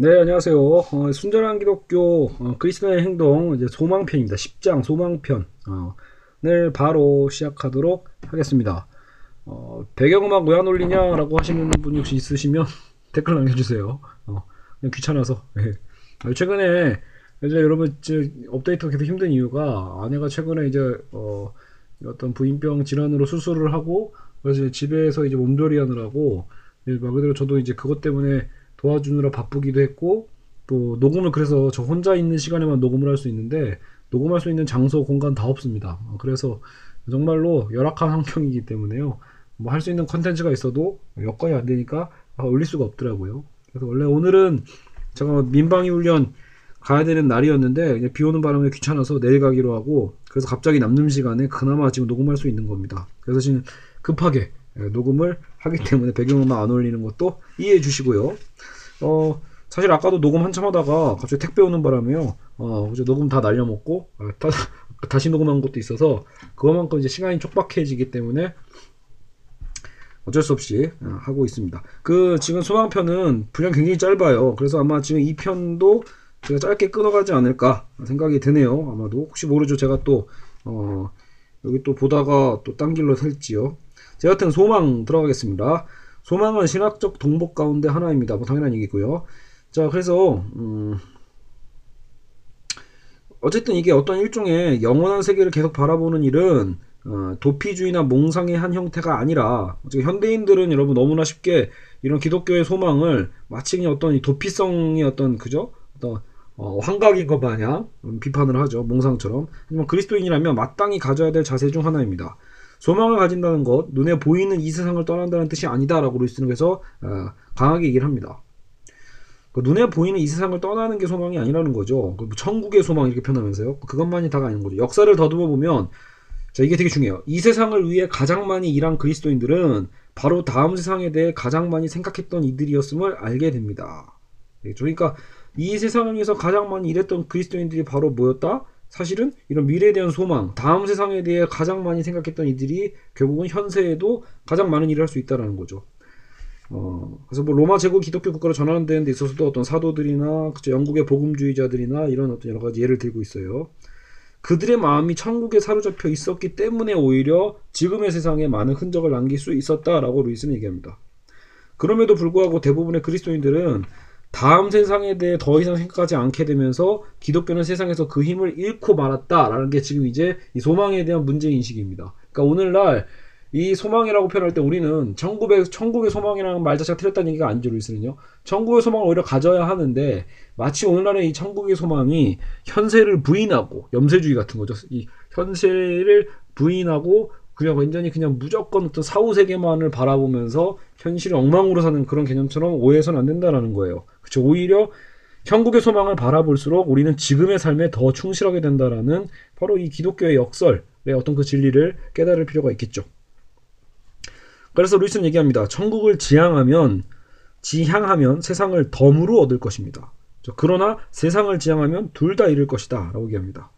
네, 안녕하세요. 어, 순전한 기독교 어, 그리스도의 행동 이제 소망편입니다. 10장 소망편을 어, 바로 시작하도록 하겠습니다. 어, 배경음악 왜 안 올리냐라고 하시는 분이 혹시 있으시면 댓글 남겨주세요. 어, 그냥 귀찮아서. 네. 최근에 이제 여러분 이제 업데이트가 계속 힘든 이유가 아내가 최근에 이제 어, 어떤 부인병 질환으로 수술을 하고 그래서 집에서 이제 몸조리 하느라고 말 그대로 저도 이제 그것 때문에 도와주느라 바쁘기도 했고 또 녹음을 그래서 저 혼자 있는 시간에만 녹음을 할 수 있는데 녹음할 수 있는 장소 공간 다 없습니다. 그래서 정말로 열악한 환경이기 때문에요. 뭐 할 수 있는 컨텐츠가 있어도 여건이 안 되니까 올릴 수가 없더라고요. 그래서 원래 오늘은 제가 민방위 훈련 가야 되는 날이었는데 비 오는 바람에 귀찮아서 내일 가기로 하고 그래서 갑자기 남는 시간에 그나마 지금 녹음할 수 있는 겁니다. 그래서 지금 급하게 녹음을 하기 때문에 배경음악 안 올리는 것도 이해해 주시고요. 어, 사실 아까도 녹음 한참 하다가 갑자기 택배 오는 바람에요. 어, 녹음 다 날려먹고 아, 다, 다시 녹음한 것도 있어서 그것만큼 이제 시간이 촉박해지기 때문에 어쩔 수 없이 어, 하고 있습니다. 그 지금 소망편은 분량 굉장히 짧아요. 그래서 아마 지금 이 편도 제가 짧게 끊어가지 않을까 생각이 드네요. 아마도 혹시 모르죠. 제가 또 어, 여기 또 보다가 또 딴 길로 셀지요. 제 같은 소망 들어가겠습니다. 소망은 신학적 동복 가운데 하나입니다. 뭐 당연한 얘기고요. 자, 그래서 음, 어쨌든 이게 어떤 일종의 영원한 세계를 계속 바라보는 일은 어, 도피주의나 몽상의 한 형태가 아니라 현대인들은 여러분 너무나 쉽게 이런 기독교의 소망을 마치 그냥 어떤 도피성의 어떤 그죠 어떤 어, 환각인 것 마냥 비판을 하죠 몽상처럼 하지만 그리스도인이라면 마땅히 가져야 될 자세 중 하나입니다. 소망을 가진다는 것, 눈에 보이는 이 세상을 떠난다는 뜻이 아니다라고 루이스는그래서 어, 강하게 얘기를 합니다. 그 눈에 보이는 이 세상을 떠나는 게 소망이 아니라는 거죠. 그뭐 천국의 소망 이렇게 표현하면서요. 그것만이 다가 아닌 거죠. 역사를 더듬어 보면 자 이게 되게 중요해요. 이 세상을 위해 가장 많이 일한 그리스도인들은 바로 다음 세상에 대해 가장 많이 생각했던 이들이었음을 알게 됩니다. 그러니까 이 세상을 위해서 가장 많이 일했던 그리스도인들이 바로 뭐였다? 사실은 이런 미래에 대한 소망, 다음 세상에 대해 가장 많이 생각했던 이들이 결국은 현세에도 가장 많은 일을 할 수 있다라는 거죠. 어, 그래서 뭐 로마 제국 기독교 국가로 전환되는 데 있어서도 어떤 사도들이나 그쵸, 영국의 복음주의자들이나 이런 어떤 여러 가지 예를 들고 있어요. 그들의 마음이 천국에 사로잡혀 있었기 때문에 오히려 지금의 세상에 많은 흔적을 남길 수 있었다라고 루이스는 얘기합니다. 그럼에도 불구하고 대부분의 그리스도인들은 다음 세상에 대해 더 이상 생각하지 않게 되면서 기독교는 세상에서 그 힘을 잃고 말았다라는 게 지금 이제 이 소망에 대한 문제 인식입니다. 그러니까 오늘날 이 소망이라고 표현할 때 우리는 천국의 천국의 소망이라는 말 자체가 틀렸다는 얘기가 아니죠, 루이스는요. 천국의 소망을 오히려 가져야 하는데 마치 오늘날의 이 천국의 소망이 현세를 부인하고 염세주의 같은 거죠. 이 현세를 부인하고 그냥 완전히 그냥 무조건 어떤 사후 세계만을 바라보면서 현실을 엉망으로 사는 그런 개념처럼 오해해서는 안 된다라는 거예요. 그렇죠. 오히려 천국의 소망을 바라볼수록 우리는 지금의 삶에 더 충실하게 된다라는 바로 이 기독교의 역설의 어떤 그 진리를 깨달을 필요가 있겠죠. 그래서 루이스는 얘기합니다. 천국을 지향하면 지향하면 세상을 덤으로 얻을 것입니다. 그러나 세상을 지향하면 둘 다 잃을 것이다. 라고 얘기합니다.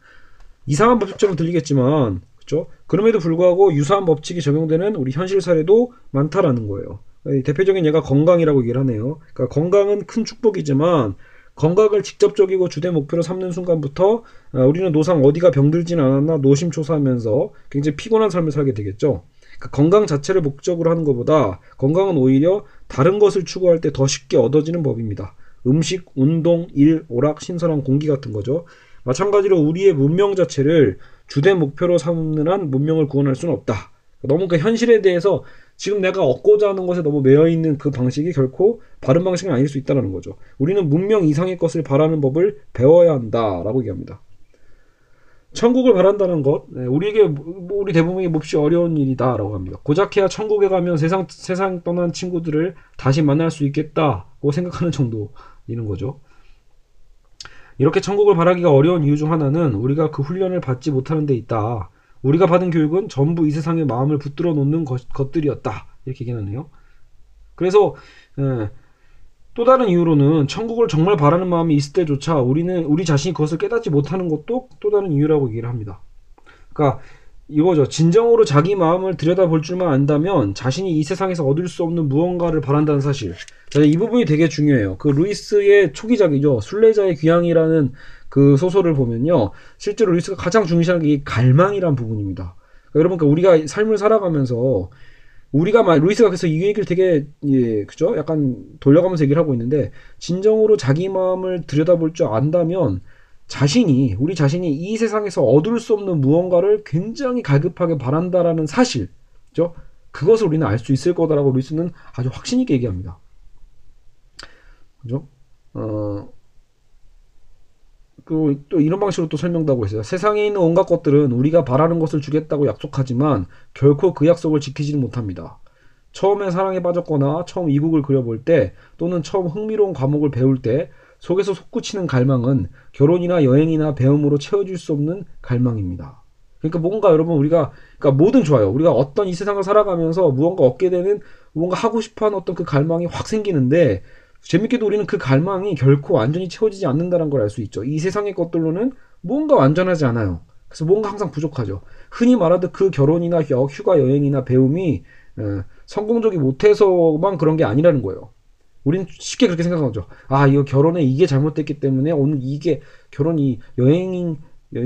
이상한 법칙처럼 들리겠지만 그렇죠? 그럼에도 불구하고 유사한 법칙이 적용되는 우리 현실 사례도 많다라는 거예요. 대표적인 예가 건강이라고 얘기를 하네요. 그러니까 건강은 큰 축복이지만 건강을 직접적이고 주된 목표로 삼는 순간부터 아, 우리는 노상 어디가 병들지는 않았나 노심초사하면서 굉장히 피곤한 삶을 살게 되겠죠. 그러니까 건강 자체를 목적으로 하는 것보다 건강은 오히려 다른 것을 추구할 때 더 쉽게 얻어지는 법입니다. 음식, 운동, 일, 오락, 신선한 공기 같은 거죠. 마찬가지로 우리의 문명 자체를 주된 목표로 삼는 한 문명을 구원할 수는 없다. 너무 그 현실에 대해서 지금 내가 얻고자 하는 것에 너무 매여 있는 그 방식이 결코 바른 방식은 아닐 수 있다는 거죠. 우리는 문명 이상의 것을 바라는 법을 배워야 한다라고 얘기합니다. 천국을 바란다는 것, 네, 우리에게 뭐 우리 대부분이 몹시 어려운 일이다라고 합니다. 고작해야 천국에 가면 세상 세상 떠난 친구들을 다시 만날 수 있겠다고 생각하는 정도이는 거죠. 이렇게 천국을 바라기가 어려운 이유 중 하나는 우리가 그 훈련을 받지 못하는 데 있다. 우리가 받은 교육은 전부 이 세상의 마음을 붙들어 놓는 것, 들이었다 이렇게 얘기하네요. 그래서 예, 또 다른 이유로는 천국을 정말 바라는 마음이 있을 때조차 우리는 우리 자신이 그것을 깨닫지 못하는 것도 또 다른 이유라고 얘기를 합니다. 그러니까 이거죠. 진정으로 자기 마음을 들여다볼 줄만 안다면 자신이 이 세상에서 얻을 수 없는 무언가를 바란다는 사실. 자, 이 부분이 되게 중요해요. 그 루이스의 초기작이죠. 순례자의 귀향이라는 그 소설을 보면요. 실제로 루이스가 가장 중시하는 게 이 갈망이란 부분입니다. 그러니까 여러분, 그러니까 우리가 삶을 살아가면서 우리가 막 루이스가 그래서 이 얘기를 되게 예, 그죠? 약간 돌려가면서 얘기를 하고 있는데 진정으로 자기 마음을 들여다볼 줄 안다면 자신이 우리 자신이 이 세상에서 얻을 수 없는 무언가를 굉장히 갈급하게 바란다라는 사실, 그죠? 그것을 우리는 알 수 있을 거다라고 루이스는 아주 확신 있게 얘기합니다. 그죠? 어, 그, 또 이런 방식으로 또 설명도 하고 있어요. 세상에 있는 온갖 것들은 우리가 바라는 것을 주겠다고 약속하지만 결코 그 약속을 지키지는 못합니다. 처음에 사랑에 빠졌거나 처음 이국을 그려볼 때 또는 처음 흥미로운 과목을 배울 때 속에서 솟구치는 갈망은 결혼이나 여행이나 배움으로 채워줄 수 없는 갈망입니다. 그러니까 뭔가 여러분 우리가 그러니까 뭐든 좋아요. 우리가 어떤 이 세상을 살아가면서 무언가 얻게 되는 무언가 하고 싶어하는 어떤 그 갈망이 확 생기는데 재밌게도 우리는 그 갈망이 결코 완전히 채워지지 않는다는 걸 알 수 있죠. 이 세상의 것들로는 뭔가 완전하지 않아요. 그래서 뭔가 항상 부족하죠. 흔히 말하듯 그 결혼이나 휴가 여행이나 배움이 어, 성공적이 못해서만 그런 게 아니라는 거예요. 우리는 쉽게 그렇게 생각하죠. 아, 이거 결혼에 이게 잘못됐기 때문에 오늘 이게 결혼이 여행인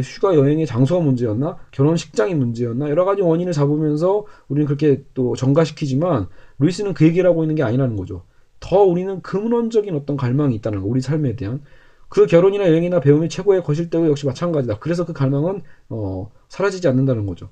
휴가 여행의 장소가 문제였나? 결혼식장이 문제였나? 여러 가지 원인을 잡으면서 우리는 그렇게 또 전가시키지만 루이스는 그 얘기를 하고 있는 게 아니라는 거죠. 더 우리는 근원적인 어떤 갈망이 있다는 거, 우리 삶에 대한. 그 결혼이나 여행이나 배움이 최고의 것일 때도 역시 마찬가지다. 그래서 그 갈망은 어, 사라지지 않는다는 거죠.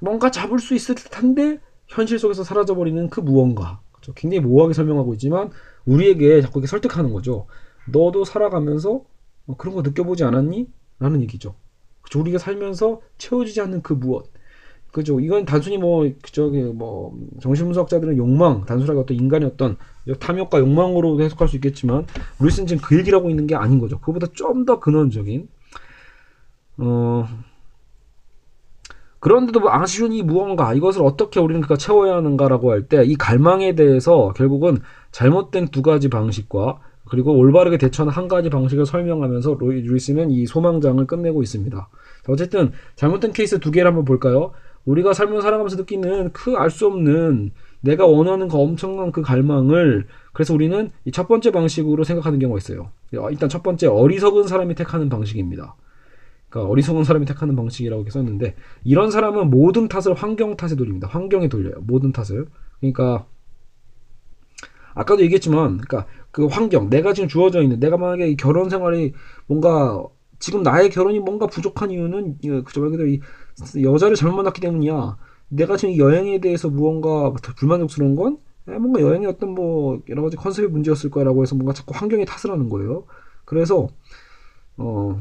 뭔가 잡을 수 있을 듯한데 현실 속에서 사라져버리는 그 무언가. 굉장히 모호하게 설명하고 있지만 우리에게 자꾸 이렇게 설득하는 거죠. 너도 살아가면서 뭐 그런 거 느껴보지 않았니? 라는 얘기죠. 그렇죠? 우리가 살면서 채워지지 않는 그 무엇. 그죠. 이건 단순히 뭐, 저기, 뭐, 정신분석자들은 욕망, 단순하게 어떤 인간의 어떤 탐욕과 욕망으로 해석할 수 있겠지만, 루이스는 지금 그 얘기를 하고 있는 게 아닌 거죠. 그보다 좀 더 근원적인, 어, 그런데도 뭐 아쉬운 이 무언가, 이것을 어떻게 우리는 그가 채워야 하는가라고 할 때, 이 갈망에 대해서 결국은 잘못된 두 가지 방식과 그리고 올바르게 대처하는 한 가지 방식을 설명하면서 루이스는 이 소망장을 끝내고 있습니다. 어쨌든 잘못된 케이스 두 개를 한번 볼까요? 우리가 삶을 살아가면서 느끼는 그 알 수 없는 내가 원하는 그 엄청난 그 갈망을 그래서 우리는 이 첫 번째 방식으로 생각하는 경우가 있어요. 일단 첫 번째 어리석은 사람이 택하는 방식입니다. 그러니까 어리석은 사람이 택하는 방식이라고 이렇게 썼는데 이런 사람은 모든 탓을 환경 탓에 돌립니다. 환경에 돌려요. 모든 탓을. 그러니까 아까도 얘기했지만 그러니까 그 환경 내가 지금 주어져 있는 내가 만약에 결혼 생활이 뭔가 지금 나의 결혼이 뭔가 부족한 이유는 그저 말 그대로 이 여자를 잘못 만났기 때문이야. 내가 지금 여행에 대해서 무언가 불만족스러운 건 뭔가 여행의 어떤 뭐 여러 가지 컨셉의 문제였을 거라고 해서 뭔가 자꾸 환경에 탓을 하는 거예요. 그래서 어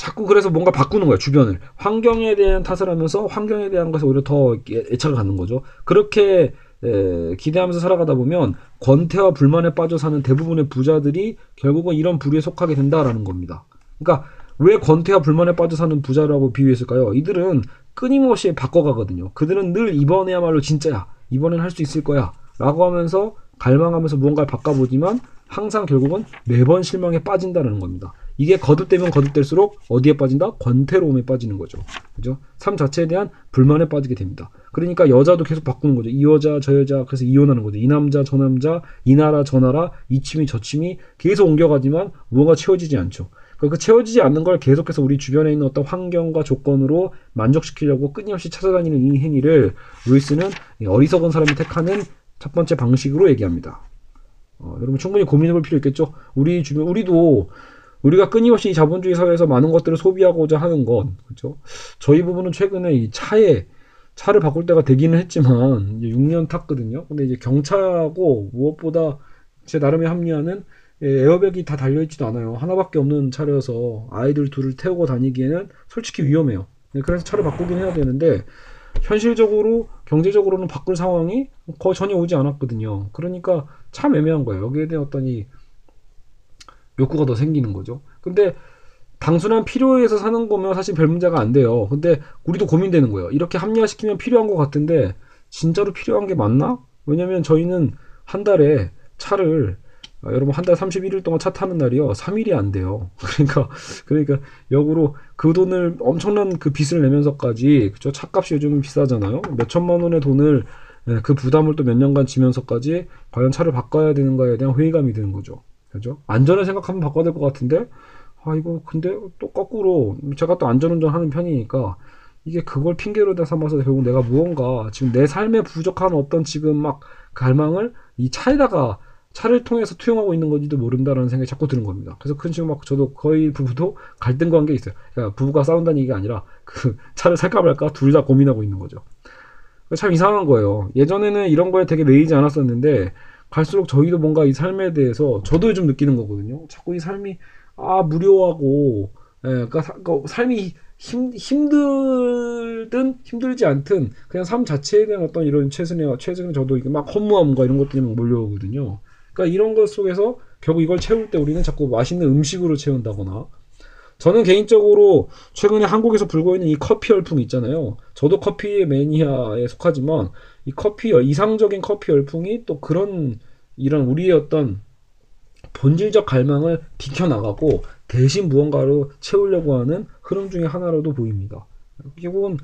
자꾸 그래서 뭔가 바꾸는 거예요 주변을 환경에 대한 탓을 하면서 환경에 대한 것에 오히려 더 애착을 갖는 거죠. 그렇게 에, 기대하면서 살아가다 보면 권태와 불만에 빠져 사는 대부분의 부자들이 결국은 이런 부류에 속하게 된다라는 겁니다. 그러니까 왜 권태와 불만에 빠져 사는 부자라고 비유했을까요? 이들은 끊임없이 바꿔가거든요. 그들은 늘 이번에야말로 진짜야. 이번엔 할 수 있을 거야. 라고 하면서 갈망하면서 무언가를 바꿔보지만 항상 결국은 매번 실망에 빠진다는 겁니다. 이게 거듭되면 거듭될수록 어디에 빠진다? 권태로움에 빠지는 거죠. 그죠? 삶 자체에 대한 불만에 빠지게 됩니다. 그러니까 여자도 계속 바꾸는 거죠. 이 여자, 저 여자, 그래서 이혼하는 거죠. 이 남자, 저 남자, 이 나라, 저 나라, 이 취미, 저 취미 계속 옮겨가지만 무언가 채워지지 않죠. 그 채워지지 않는 걸 계속해서 우리 주변에 있는 어떤 환경과 조건으로 만족시키려고 끊임없이 찾아다니는 이 행위를 루이스는 어리석은 사람이 택하는 첫 번째 방식으로 얘기합니다. 어, 여러분 충분히 고민해볼 필요 있겠죠. 우리 주변 우리도 우리가 끊임없이 자본주의 사회에서 많은 것들을 소비하고자 하는 것, 그렇죠? 저희 부분은 최근에 이 차에 차를 바꿀 때가 되기는 했지만 이제 6년 탔거든요. 근데 이제 경차하고 무엇보다 제 나름의 합리화는 예, 에어백이 다 달려있지도 않아요. 하나밖에 없는 차려서 아이들 둘을 태우고 다니기에는 솔직히 위험해요. 네, 그래서 차를 바꾸긴 해야 되는데 현실적으로 경제적으로는 바꿀 상황이 거의 전혀 오지 않았거든요. 그러니까 참 애매한 거예요. 여기에 대한 어떤 이 욕구가 더 생기는 거죠. 근데 단순한 필요에서 사는 거면 사실 별 문제가 안 돼요. 근데 우리도 고민되는 거예요. 이렇게 합리화시키면 필요한 것 같은데 진짜로 필요한 게 맞나? 왜냐면 저희는 한 달에 차를 아, 여러분 한 달 31일 동안 차 타는 날이요 3일이 안 돼요. 그러니까 그러니까 역으로 그 돈을 엄청난 그 빚을 내면서까지 그죠 차값이 요즘 비싸잖아요. 몇 천만 원의 돈을 예, 그 부담을 또 몇 년간 지면서까지 과연 차를 바꿔야 되는가에 대한 회의감이 드는 거죠. 그죠? 안전을 생각하면 바꿔야 될 것 같은데 아 이거 근데 또 거꾸로 제가 또 안전운전 하는 편이니까 이게 그걸 핑계로 다 삼아서 결국 내가 무언가 지금 내 삶에 부족한 어떤 지금 막 갈망을 이 차에다가 차를 통해서 투영하고 있는 건지도 모른다라는 생각이 자꾸 드는 겁니다. 그래서 큰 지금 막 저도 거의 부부도 갈등 관계에 있어요. 그러니까 부부가 싸운다는 얘기가 아니라 그 차를 살까 말까 둘 다 고민하고 있는 거죠. 참 이상한 거예요. 예전에는 이런 거에 되게 매이지 않았었는데 갈수록 저희도 뭔가 이 삶에 대해서 저도 좀 느끼는 거거든요. 자꾸 이 삶이 아 무료하고 예, 그러니까, 사, 그러니까 삶이 힘, 힘들든 힘들지 않든 그냥 삶 자체에 대한 어떤 이런 최근에 최근에 저도 이게 막 허무함과 이런 것들이 막 몰려오거든요. 그러니까 이런 것 속에서 결국 이걸 채울 때 우리는 자꾸 맛있는 음식으로 채운다거나 저는 개인적으로 최근에 한국에서 불고 있는 이 커피 열풍 있잖아요. 저도 커피 매니아에 속하지만 이 커피 이상적인 커피 열풍이 또 그런 이런 우리의 어떤 본질적 갈망을 비켜나가고 대신 무언가로 채우려고 하는 흐름 중의 하나로도 보입니다. 결국은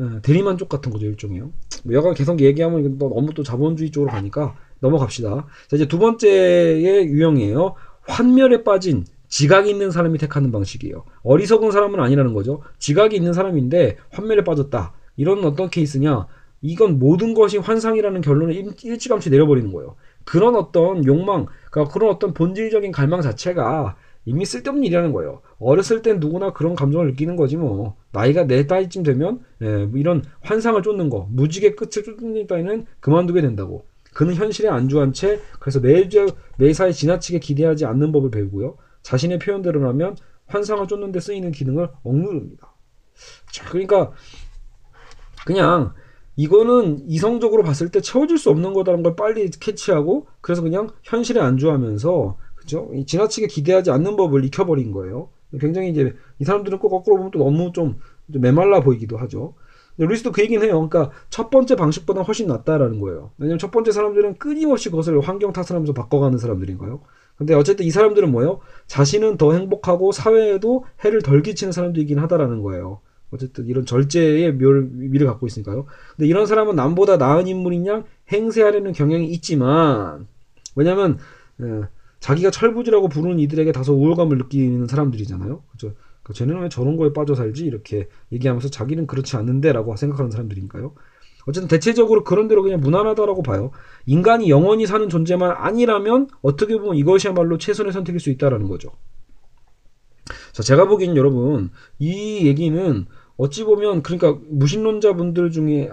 예, 대리만족 같은 거죠 일종이요. 뭐 여간 계속 얘기하면 너무 또 자본주의 쪽으로 가니까 넘어갑시다. 자 이제 두 번째의 유형이에요. 환멸에 빠진 지각이 있는 사람이 택하는 방식이에요. 어리석은 사람은 아니라는 거죠. 지각이 있는 사람인데 환멸에 빠졌다. 이런 어떤 케이스냐? 이건 모든 것이 환상이라는 결론을 일찌감치 내려버리는 거예요. 그런 어떤 욕망, 그러니까 그런 어떤 본질적인 갈망 자체가 이미 쓸데없는 일이라는 거예요. 어렸을 땐 누구나 그런 감정을 느끼는 거지 뭐. 나이가 내 따위쯤 되면 예, 뭐 이런 환상을 쫓는 거, 무지개 끝을 쫓는 따위는 그만두게 된다고. 그는 현실에 안주한 채 그래서 매주 매사에 지나치게 기대하지 않는 법을 배우고요. 자신의 표현대로라면 환상을 쫓는 데 쓰이는 기능을 억누릅니다. 자, 그러니까 그냥 이거는 이성적으로 봤을 때 채워질 수 없는 거다라는 걸 빨리 캐치하고 그래서 그냥 현실에 안주하면서 그죠? 지나치게 기대하지 않는 법을 익혀버린 거예요. 굉장히 이제 이 사람들은 꼭 거꾸로 보면 또 너무 좀, 좀 메말라 보이기도 하죠. 루이스도 그 얘기는 해요. 그러니까 첫 번째 방식보다 훨씬 낫다라는 거예요. 왜냐면 첫 번째 사람들은 끊임없이 그것을 환경 탓을 하면서 바꿔가는 사람들인 거예요. 근데 어쨌든 이 사람들은 뭐예요? 자신은 더 행복하고 사회에도 해를 덜 끼치는 사람들이긴 하다라는 거예요. 어쨌든 이런 절제의 미를 갖고 있으니까요. 근데 이런 사람은 남보다 나은 인물인 양 행세하려는 경향이 있지만, 왜냐면, 에, 자기가 철부지라고 부르는 이들에게 다소 우월감을 느끼는 사람들이잖아요. 그죠? 그러니까 쟤는 왜 저런 거에 빠져 살지? 이렇게 얘기하면서 자기는 그렇지 않는데 라고 생각하는 사람들인가요? 어쨌든 대체적으로 그런 대로 그냥 무난하다라고 봐요. 인간이 영원히 사는 존재만 아니라면 어떻게 보면 이것이야말로 최선의 선택일 수 있다라는 거죠. 자, 제가 보기엔 여러분, 이 얘기는 어찌 보면 그러니까 무신론자분들 중에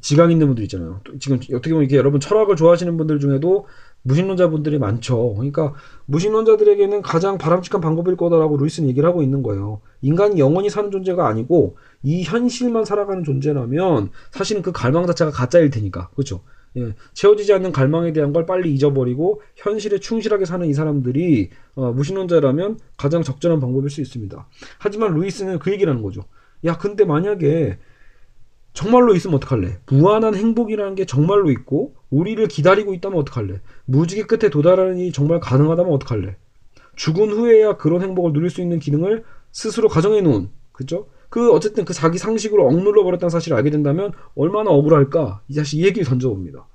지각 있는 분들 있잖아요. 지금 어떻게 보면 이렇게 여러분 철학을 좋아하시는 분들 중에도 무신론자분들이 많죠. 그러니까 무신론자들에게는 가장 바람직한 방법일 거다라고 루이스는 얘기를 하고 있는 거예요. 인간이 영원히 사는 존재가 아니고 이 현실만 살아가는 존재라면 사실은 그 갈망 자체가 가짜일 테니까. 그렇죠? 예, 채워지지 않는 갈망에 대한 걸 빨리 잊어버리고 현실에 충실하게 사는 이 사람들이 어, 무신론자라면 가장 적절한 방법일 수 있습니다. 하지만 루이스는 그 얘기를 하는 거죠. 야, 근데 만약에 정말로 있으면 어떡할래? 무한한 행복이라는 게 정말로 있고 우리를 기다리고 있다면 어떡할래? 무지개 끝에 도달하는 일이 정말 가능하다면 어떡할래? 죽은 후에야 그런 행복을 누릴 수 있는 기능을 스스로 가정해 놓은 그죠? 그 어쨌든 그 자기 상식으로 억눌러 버렸다는 사실을 알게 된다면 얼마나 억울할까? 이 자식 이 얘기를 던져봅니다.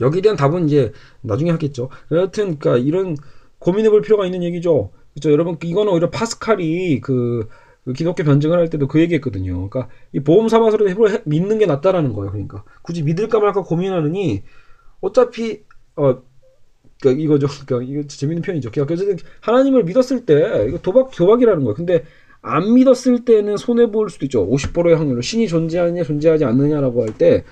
여기에 대한 답은 이제 나중에 하겠죠. 여하튼 그러니까 이런 고민해 볼 필요가 있는 얘기죠. 그죠? 여러분 이거는 오히려 파스칼이 그그 기독교 변증을 할 때도 그 얘기했거든요. 그러니까 이 보험 삼아서라도 해볼 믿는 게 낫다라는 거예요. 그러니까 굳이 믿을까 말까 고민하느니 어차피 어 그러니까 이거죠. 그러니까 이거 재밌는 표현이죠. 그러니까 어쨌든 하나님을 믿었을 때 이거 도박 도박이라는 거예요. 근데 안 믿었을 때는 손해 볼 수도 있죠. 50%의 확률로 신이 존재하느냐 존재하지 않느냐라고 할 때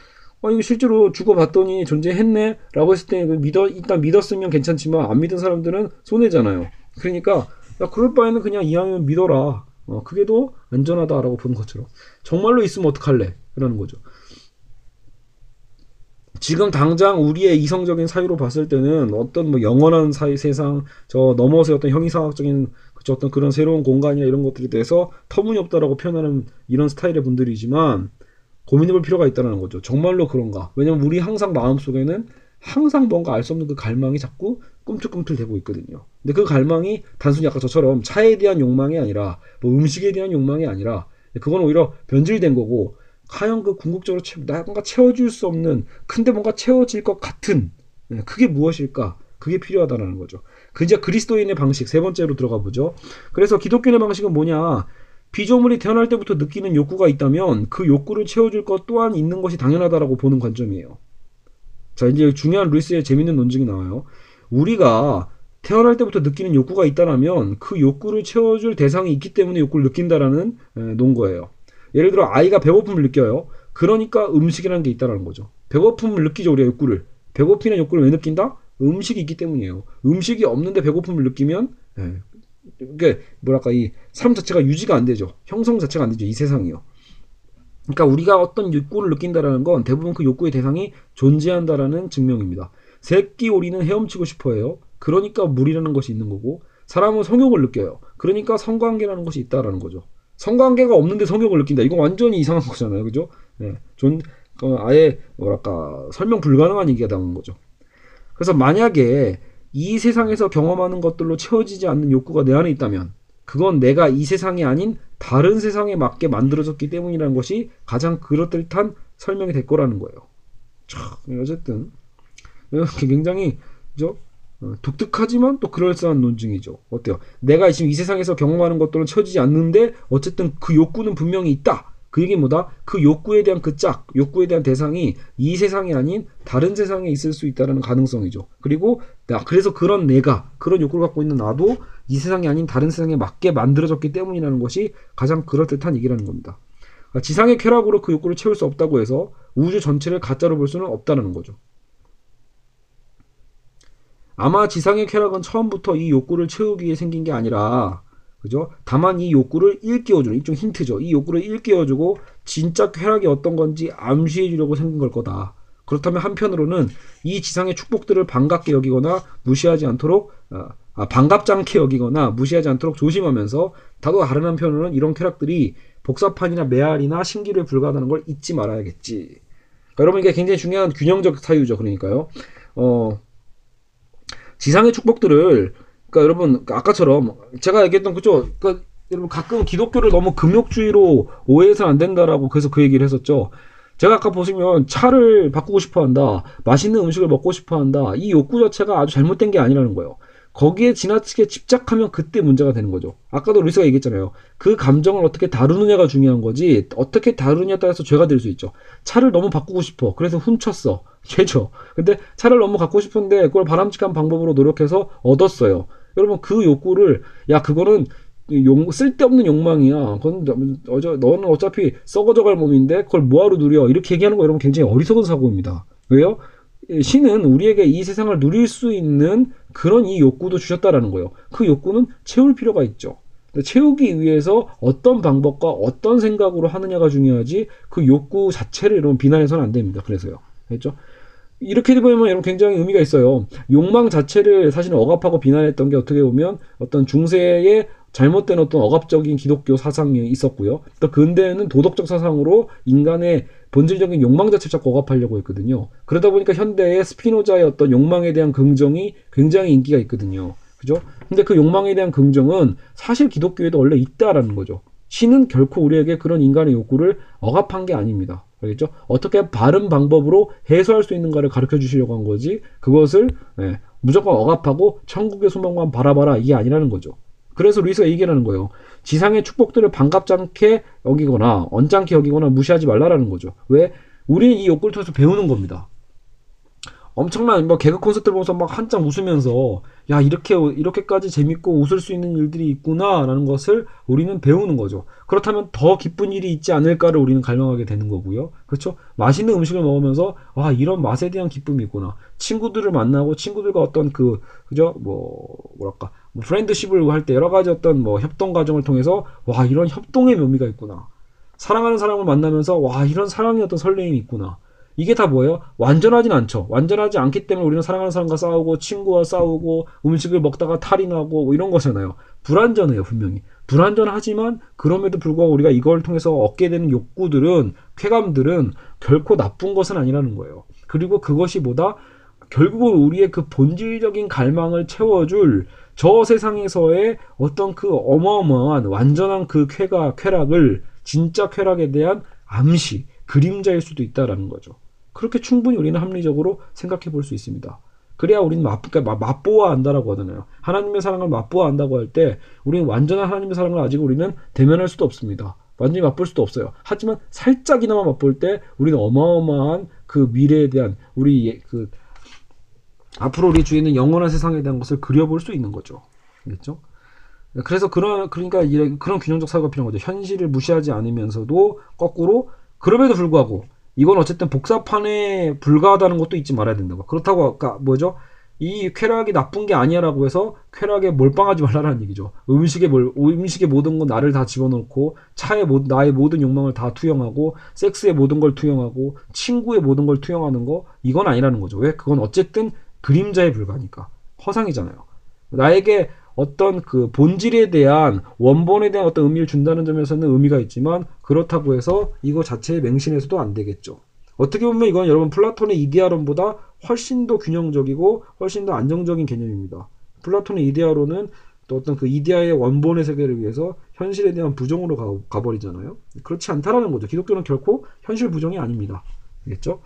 어, 이거 실제로 죽어봤더니 존재했네? 라고 했을 때, 믿어, 일단 믿었으면 괜찮지만, 안 믿은 사람들은 손해잖아요. 그러니까, 야, 그럴 바에는 그냥 이왕이면 믿어라. 어, 그게 더 안전하다라고 보는 것처럼 정말로 있으면 어떡할래? 라는 거죠. 지금 당장 우리의 이성적인 사유로 봤을 때는 어떤 뭐 영원한 사이 세상 저 넘어서 어떤 형이상학적인 그쵸 어떤 그런 새로운 공간이나 이런 것들에 대해서 터무니없다라고 표현하는 이런 스타일의 분들이지만 고민해볼 필요가 있다는 거죠. 정말로 그런가? 왜냐면 우리 항상 마음속에는 항상 뭔가 알 수 없는 그 갈망이 자꾸 꿈틀꿈틀대고 있거든요. 근데 그 갈망이 단순히 아까 저처럼 차에 대한 욕망이 아니라 뭐 음식에 대한 욕망이 아니라 그건 오히려 변질된 거고 과연 그 궁극적으로 채, 뭔가 채워줄 수 없는 근데 뭔가 채워질 것 같은 네, 그게 무엇일까? 그게 필요하다는 거죠. 그 이제 그리스도인의 방식 세 번째로 들어가 보죠. 그래서 기독교인의 방식은 뭐냐? 피조물이 태어날 때부터 느끼는 욕구가 있다면 그 욕구를 채워줄 것 또한 있는 것이 당연하다라고 보는 관점이에요. 자, 이제 중요한 루이스의 재밌는 논증이 나와요. 우리가 태어날 때부터 느끼는 욕구가 있다면 그 욕구를 채워줄 대상이 있기 때문에 욕구를 느낀다라는 논거예요. 예를 들어 아이가 배고픔을 느껴요. 그러니까 음식이라는 게 있다라는 거죠. 배고픔을 느끼죠 우리가 욕구를. 배고피는 욕구를 왜 느낀다? 음식이 있기 때문이에요. 음식이 없는데 배고픔을 느끼면 예, 이게 뭐랄까 이 사람 자체가 유지가 안 되죠. 형성 자체가 안 되죠. 이 세상이요. 그러니까 우리가 어떤 욕구를 느낀다라는 건 대부분 그 욕구의 대상이 존재한다라는 증명입니다. 새끼 오리는 헤엄치고 싶어해요. 그러니까 물이라는 것이 있는 거고 사람은 성욕을 느껴요. 그러니까 성관계라는 것이 있다라는 거죠. 성관계가 없는데 성욕을 느낀다. 이건 완전히 이상한 거잖아요. 그죠? 네. 존, 어, 아예 뭐랄까 설명 불가능한 얘기가 나오는 거죠. 그래서 만약에 이 세상에서 경험하는 것들로 채워지지 않는 욕구가 내 안에 있다면 그건 내가 이 세상이 아닌 다른 세상에 맞게 만들어졌기 때문이라는 것이 가장 그럴듯한 설명이 될 거라는 거예요. 참, 어쨌든 굉장히 그죠? 어, 독특하지만 또 그럴싸한 논증이죠. 어때요? 내가 지금 이 세상에서 경험하는 것들은 채워지지 않는데 어쨌든 그 욕구는 분명히 있다. 그 얘기 뭐다? 그 욕구에 대한 그 짝, 욕구에 대한 대상이 이 세상이 아닌 다른 세상에 있을 수 있다는 가능성이죠. 그리고 나 그래서 그런 내가 그런 욕구를 갖고 있는 나도 이 세상이 아닌 다른 세상에 맞게 만들어졌기 때문이라는 것이 가장 그럴듯한 얘기라는 겁니다. 그러니까 지상의 쾌락으로 그 욕구를 채울 수 없다고 해서 우주 전체를 가짜로 볼 수는 없다는 거죠. 아마 지상의 쾌락은 처음부터 이 욕구를 채우기 위해 생긴 게 아니라 그죠? 다만 이 욕구를 일깨워주는 이좀 힌트죠. 이 욕구를 일깨워주고 진짜 쾌락이 어떤 건지 암시해 주려고 생긴 걸 거다. 그렇다면 한편으로는 이 지상의 축복들을 반갑게 여기거나 무시하지 않도록 어, 아, 반갑지 않게 여기거나 무시하지 않도록 조심하면서 다도 다른 한편으로는 이런 쾌락들이 복사판이나 메아리나 신기를 불가하다는 걸 잊지 말아야겠지. 그러니까 여러분 이게 굉장히 중요한 균형적 사유죠. 그러니까요. 어, 지상의 축복들을 그러니까 여러분 아까처럼 제가 얘기했던 그죠? 그러니까 여러분 가끔 기독교를 너무 금욕주의로 오해해서는 안 된다라고 그래서 그 얘기를 했었죠. 제가 아까 보시면 차를 바꾸고 싶어 한다. 맛있는 음식을 먹고 싶어 한다. 이 욕구 자체가 아주 잘못된 게 아니라는 거예요. 거기에 지나치게 집착하면 그때 문제가 되는 거죠. 아까도 루이스가 얘기했잖아요. 그 감정을 어떻게 다루느냐가 중요한 거지, 어떻게 다루느냐에 따라서 죄가 될 수 있죠. 차를 너무 바꾸고 싶어. 그래서 훔쳤어. 죄죠. 근데 차를 너무 갖고 싶은데 그걸 바람직한 방법으로 노력해서 얻었어요. 여러분 그 욕구를 야 그거는 용, 쓸데없는 욕망이야. 그건 어저 너는 어차피 썩어져갈 몸인데 그걸 뭐하러 누려? 이렇게 얘기하는 거 여러분 굉장히 어리석은 사고입니다. 왜요? 신은 우리에게 이 세상을 누릴 수 있는 그런 이 욕구도 주셨다라는 거예요. 그 욕구는 채울 필요가 있죠. 채우기 위해서 어떤 방법과 어떤 생각으로 하느냐가 중요하지 그 욕구 자체를 여러분 비난해서는 안 됩니다. 그래서요. 알겠죠? 이렇게 보면 여러분 굉장히 의미가 있어요. 욕망 자체를 사실은 억압하고 비난했던 게 어떻게 보면 어떤 중세의 잘못된 어떤 억압적인 기독교 사상이 있었고요. 또 근대에는 도덕적 사상으로 인간의 본질적인 욕망 자체를 자꾸 억압하려고 했거든요. 그러다 보니까 현대의 스피노자의 어떤 욕망에 대한 긍정이 굉장히 인기가 있거든요. 그죠? 근데 그 욕망에 대한 긍정은 사실 기독교에도 원래 있다라는 거죠. 신은 결코 우리에게 그런 인간의 욕구를 억압한 게 아닙니다. 알겠죠? 어떻게 바른 방법으로 해소할 수 있는가를 가르쳐 주시려고 한 거지 그것을 예, 무조건 억압하고 천국의 소망만 바라봐라 이게 아니라는 거죠. 그래서 루이스가 얘기하는 거예요. 지상의 축복들을 반갑지 않게 여기거나 언짢게 여기거나 무시하지 말라라는 거죠. 왜? 우리는 이 욕구를 통해서 배우는 겁니다. 엄청난 뭐 개그 콘서트를 보면서 막 한참 웃으면서 야 이렇게 이렇게까지 재밌고 웃을 수 있는 일들이 있구나라는 것을 우리는 배우는 거죠. 그렇다면 더 기쁜 일이 있지 않을까를 우리는 갈망하게 되는 거고요. 그렇죠? 맛있는 음식을 먹으면서 와 이런 맛에 대한 기쁨이 있구나. 친구들을 만나고 친구들과 어떤 그 그죠 뭐 뭐랄까 뭐 프렌드십을 할 때 여러 가지 어떤 뭐 협동 과정을 통해서 와 이런 협동의 묘미가 있구나. 사랑하는 사람을 만나면서 와 이런 사랑의 어떤 설레임이 있구나. 이게 다 뭐예요? 완전하진 않죠. 완전하지 않기 때문에 우리는 사랑하는 사람과 싸우고 친구와 싸우고 음식을 먹다가 탈이 나고 뭐 이런 거잖아요. 불완전해요, 분명히. 불완전하지만 그럼에도 불구하고 우리가 이걸 통해서 얻게 되는 욕구들은 쾌감들은 결코 나쁜 것은 아니라는 거예요. 그리고 그것이 보다 결국은 우리의 그 본질적인 갈망을 채워줄 저 세상에서의 어떤 그 어마어마한 완전한 그 쾌가 쾌락을 진짜 쾌락에 대한 암시 그림자일 수도 있다라는 거죠. 그렇게 충분히 우리는 합리적으로 생각해 볼 수 있습니다. 그래야 우리는 맛, 그러니까 맛보아 안다라고 하잖아요. 하나님의 사랑을 맛보아 안다고 할 때 우리는 완전한 하나님의 사랑을 아직 우리는 대면할 수도 없습니다. 완전히 맛볼 수도 없어요. 하지만 살짝이나마 맛볼 때 우리는 어마어마한 그 미래에 대한 우리 그 앞으로 우리 주에 있는 영원한 세상에 대한 것을 그려볼 수 있는 거죠. 알겠죠? 그래서 그런 그러니까 그런 균형적 사고가 필요한 거죠. 현실을 무시하지 않으면서도 거꾸로 그럼에도 불구하고 이건 어쨌든 복사판에 불과하다는 것도 잊지 말아야 된다고. 그렇다고 아까 뭐죠? 이 쾌락이 나쁜 게 아니야라고 해서 쾌락에 몰빵하지 말라는 얘기죠. 음식에 몰, 음식의 모든 건 나를 다 집어넣고 차에 모, 나의 모든 욕망을 다 투영하고 섹스의 모든 걸 투영하고 친구의 모든 걸 투영하는 거 이건 아니라는 거죠. 왜? 그건 어쨌든 그림자에 불과하니까 허상이잖아요. 나에게 어떤 그 본질에 대한 원본에 대한 어떤 의미를 준다는 점에서는 의미가 있지만 그렇다고 해서 이거 자체의 맹신해서도 안 되겠죠. 어떻게 보면 이건 여러분 플라톤의 이데아론보다 훨씬 더 균형적이고 훨씬 더 안정적인 개념입니다. 플라톤의 이데아론은 또 어떤 그 이데아의 원본의 세계를 위해서 현실에 대한 부정으로 가, 가버리잖아요. 그렇지 않다라는 거죠. 기독교는 결코 현실 부정이 아닙니다. 알겠죠?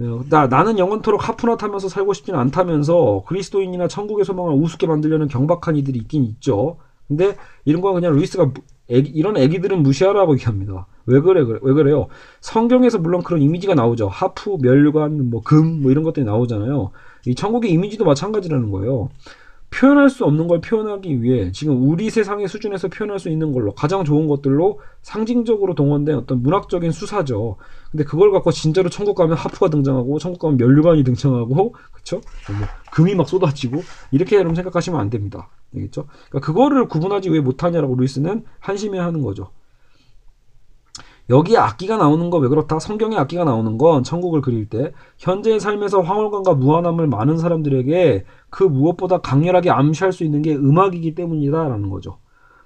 어, 나, 나는 영원토록 하프나 타면서 살고 싶지는 않다면서 그리스도인이나 천국의 소망을 우습게 만들려는 경박한 이들이 있긴 있죠. 근데 이런 거 그냥 루이스가 애기, 이런 애기들은 무시하라고 얘기합니다. 왜 그래, 그래, 왜 그래요? 성경에서 물론 그런 이미지가 나오죠. 하프, 멸관, 뭐, 금, 뭐 이런 것들이 나오잖아요. 이 천국의 이미지도 마찬가지라는 거예요. 표현할 수 없는 걸 표현하기 위해 지금 우리 세상의 수준에서 표현할 수 있는 걸로 가장 좋은 것들로 상징적으로 동원된 어떤 문학적인 수사죠. 근데 그걸 갖고 진짜로 천국 가면 하프가 등장하고 천국 가면 면류관이 등장하고 그쵸? 뭐 금이 막 쏟아지고 이렇게 여러분 생각하시면 안 됩니다. 알겠죠? 그러니까 그거를 구분하지 왜 못하냐라고 루이스는 한심해하는 거죠. 여기 악기가 나오는 거 왜 그렇다? 성경에 악기가 나오는 건 천국을 그릴 때 현재의 삶에서 황홀감과 무한함을 많은 사람들에게 그 무엇보다 강렬하게 암시할 수 있는 게 음악이기 때문이다라는 거죠.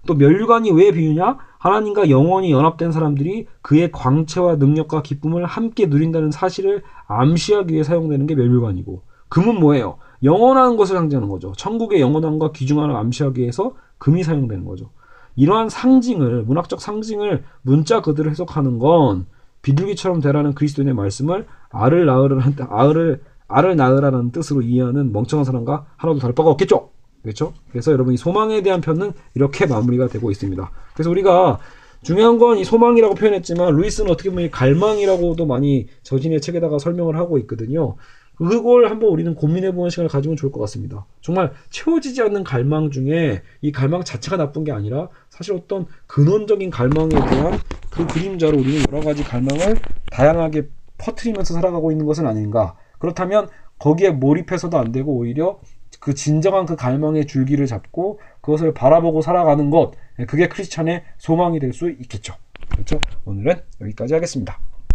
또 멸류관이 왜 비유냐? 하나님과 영원히 연합된 사람들이 그의 광채와 능력과 기쁨을 함께 누린다는 사실을 암시하기 위해 사용되는 게 멸류관이고 금은 뭐예요? 영원한 것을 상징하는 거죠. 천국의 영원함과 귀중함을 암시하기 위해서 금이 사용되는 거죠. 이러한 상징을 문학적 상징을 문자 그대로 해석하는 건 비둘기처럼 되라는 그리스도인의 말씀을 알을 낳으라는 알을 알을 낳으라는 뜻으로 이해하는 멍청한 사람과 하나도 다를 바가 없겠죠. 그렇죠? 그래서 여러분 이 소망에 대한 편은 이렇게 마무리가 되고 있습니다. 그래서 우리가 중요한 건 이 소망이라고 표현했지만 루이스는 어떻게 보면 갈망이라고도 많이 저진의 책에다가 설명을 하고 있거든요. 그걸 한번 우리는 고민해보는 시간을 가지면 좋을 것 같습니다. 정말 채워지지 않는 갈망 중에 이 갈망 자체가 나쁜 게 아니라 사실 어떤 근원적인 갈망에 대한 그 그림자로 우리는 여러 가지 갈망을 다양하게 퍼트리면서 살아가고 있는 것은 아닌가. 그렇다면 거기에 몰입해서도 안 되고 오히려 그 진정한 그 갈망의 줄기를 잡고 그것을 바라보고 살아가는 것 그게 크리스찬의 소망이 될 수 있겠죠. 그렇죠? 오늘은 여기까지 하겠습니다.